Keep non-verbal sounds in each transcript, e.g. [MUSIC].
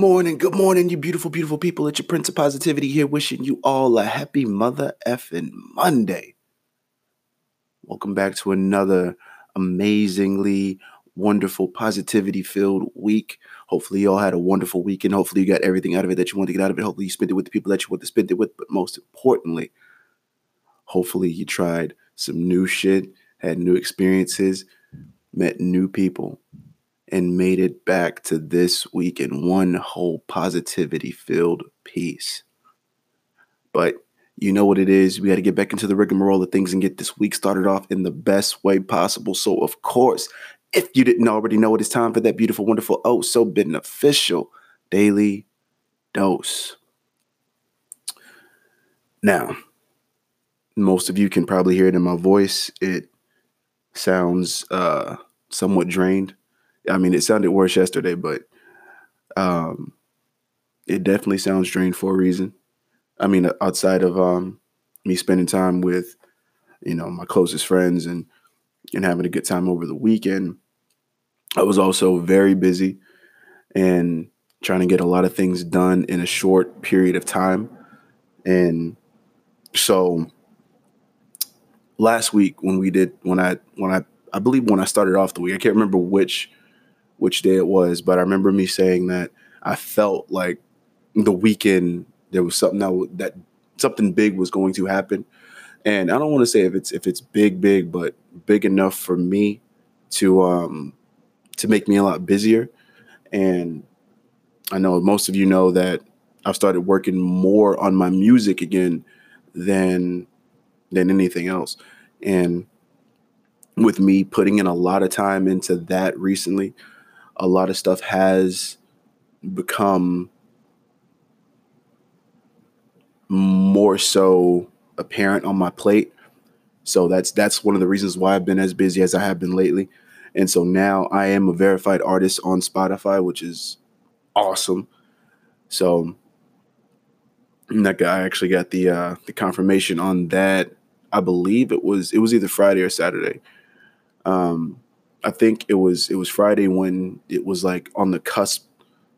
morning, good morning, you beautiful, beautiful people. It's your Prince of Positivity here, wishing you all a happy Mother effing Monday. Welcome back to another amazingly wonderful, positivity filled week. Hopefully, you all had a wonderful weekend. Hopefully, you got everything out of it that you want to get out of it. Hopefully, you spent it with the people that you want to spend it with. But most importantly, hopefully, you tried some new shit, had new experiences, met new people and made it back to this week in one whole positivity filled piece. But you know what it is. We got to get back into the rigmarole of things and get this week started off in the best way possible. So, of course, if you didn't already know it, it's time for that beautiful, wonderful, oh, so beneficial daily dose. Now, most of you can probably hear it in my voice. It sounds uh, somewhat drained. I mean, it sounded worse yesterday, but um, it definitely sounds drained for a reason. I mean, outside of um, me spending time with, you know, my closest friends and and having a good time over the weekend, I was also very busy and trying to get a lot of things done in a short period of time. And so last week when we did when I when I I believe when I started off the week, I can't remember which which day it was, but I remember me saying that I felt like the weekend there was something that that something big was going to happen, and I don't want to say if it's if it's big big, but big enough for me to um to make me a lot busier, and I know most of you know that I've started working more on my music again than than anything else, and with me putting in a lot of time into that recently a lot of stuff has become more so apparent on my plate. So that's that's one of the reasons why I've been as busy as I have been lately. And so now I am a verified artist on Spotify, which is awesome. So that guy actually got the uh, the confirmation on that. I believe it was it was either Friday or Saturday. Um, I think it was it was Friday when it was like on the cusp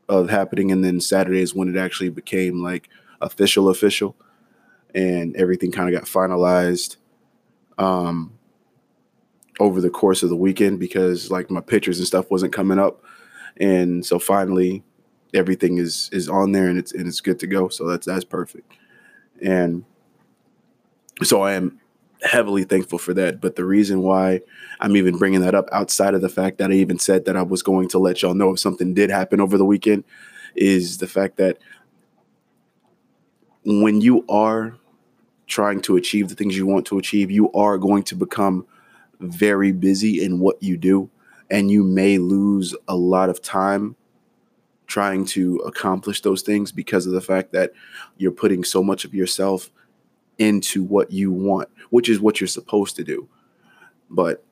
of happening, and then Saturday is when it actually became like official official, and everything kind of got finalized um, over the course of the weekend because like my pictures and stuff wasn't coming up, and so finally everything is is on there and it's and it's good to go. So that's that's perfect, and so I am heavily thankful for that. But the reason why I'm even bringing that up outside of the fact that I even said that I was going to let y'all know if something did happen over the weekend is the fact that when you are trying to achieve the things you want to achieve, you are going to become very busy in what you do. And you may lose a lot of time trying to accomplish those things because of the fact that you're putting so much of yourself into what you want, which is what you're supposed to do. But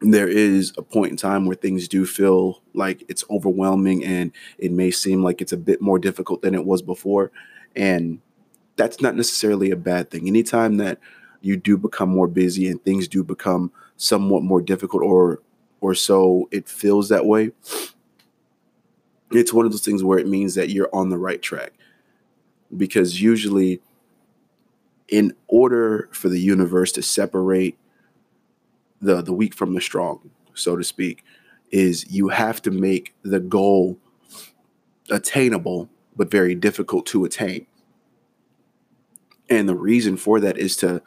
there is a point in time where things do feel like it's overwhelming and it may seem like it's a bit more difficult than it was before. And that's not necessarily a bad thing. Anytime that you do become more busy and things do become somewhat more difficult or or so it feels that way, it's one of those things where it means that you're on the right track. Because usually in order for the universe to separate the the weak from the strong, so to speak, is you have to make the goal attainable but very difficult to attain. And the reason for that is to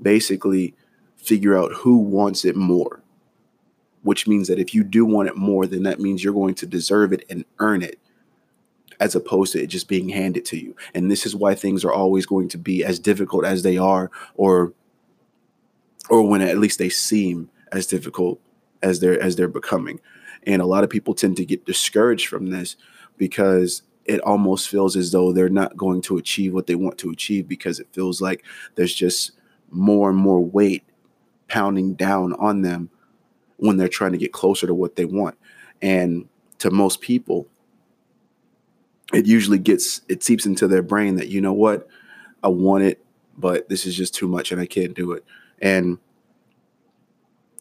basically figure out who wants it more. Which means that if you do want it more, then that means you're going to deserve it and earn it as opposed to it just being handed to you. And this is why things are always going to be as difficult as they are, or or when at least they seem as difficult as they're as they're becoming. And a lot of people tend to get discouraged from this because it almost feels as though they're not going to achieve what they want to achieve because it feels like there's just more and more weight pounding down on them when they're trying to get closer to what they want. And to most people, it usually gets it seeps into their brain that you know what i want it but this is just too much and i can't do it and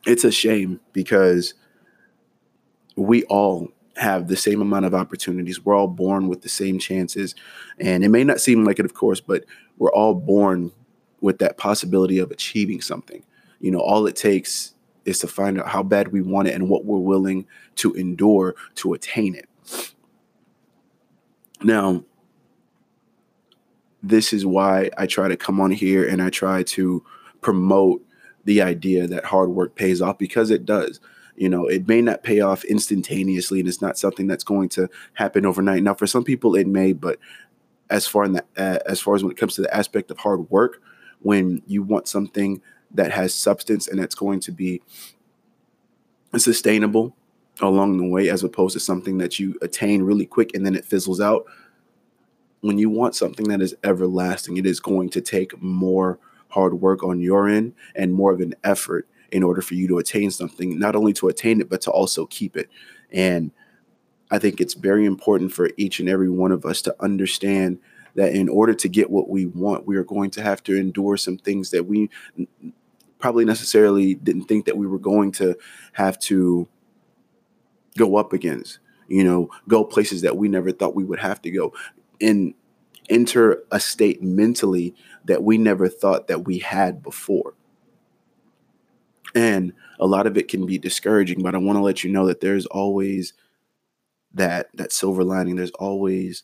it's a shame because we all have the same amount of opportunities. We're all born with the same chances. And it may not seem like it, of course, but we're all born with that possibility of achieving something. You know, all it takes is to find out how bad we want it and what we're willing to endure to attain it. Now, this is why I try to come on here and I try to promote the idea that hard work pays off because it does. You know, it may not pay off instantaneously and it's not something that's going to happen overnight. Now, for some people, it may, but as far in the, uh, as far as when it comes to the aspect of hard work, when you want something that has substance and that's going to be sustainable along the way, as opposed to something that you attain really quick and then it fizzles out. When you want something that is everlasting, it is going to take more hard work on your end and more of an effort in order for you to attain something, not only to attain it, but to also keep it. And I think it's very important for each and every one of us to understand that in order to get what we want, we are going to have to endure some things that we probably necessarily didn't think that we were going to have to go up against, you know, go places that we never thought we would have to go and enter a state mentally that we never thought that we had before. And a lot of it can be discouraging, but I want to let you know that there's always that that silver lining. There's always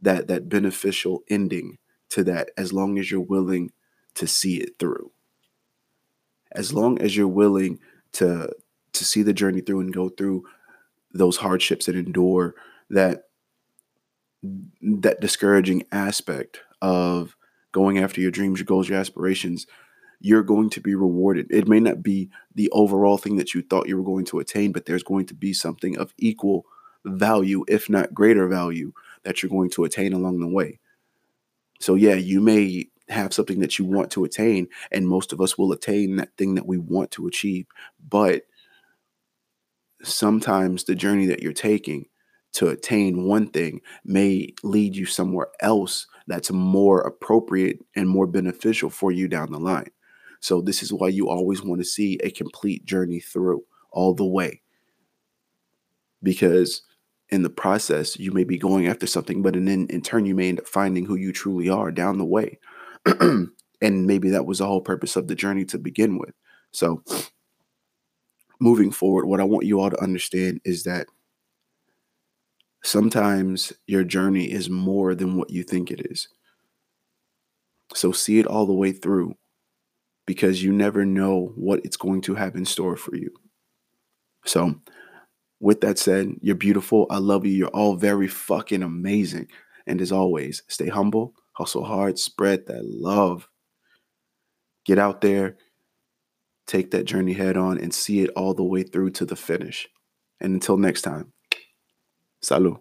that that beneficial ending to that as long as you're willing to see it through. As long as you're willing to to see the journey through and go through those hardships and endure that that discouraging aspect of going after your dreams, your goals, your aspirations, you're going to be rewarded. It may not be the overall thing that you thought you were going to attain, but there's going to be something of equal value, if not greater value, that you're going to attain along the way. So, yeah, you may have something that you want to attain, and most of us will attain that thing that we want to achieve. But sometimes the journey that you're taking to attain one thing may lead you somewhere else that's more appropriate and more beneficial for you down the line. So, this is why you always want to see a complete journey through all the way. Because in the process, you may be going after something, but in, in turn, you may end up finding who you truly are down the way. [CLEARS THROAT] and maybe that was the whole purpose of the journey to begin with. So, moving forward, what I want you all to understand is that sometimes your journey is more than what you think it is. So, see it all the way through because you never know what it's going to have in store for you. So, with that said, you're beautiful. I love you. You're all very fucking amazing. And as always, stay humble, hustle hard, spread that love. Get out there, take that journey head on, and see it all the way through to the finish. And until next time, salud.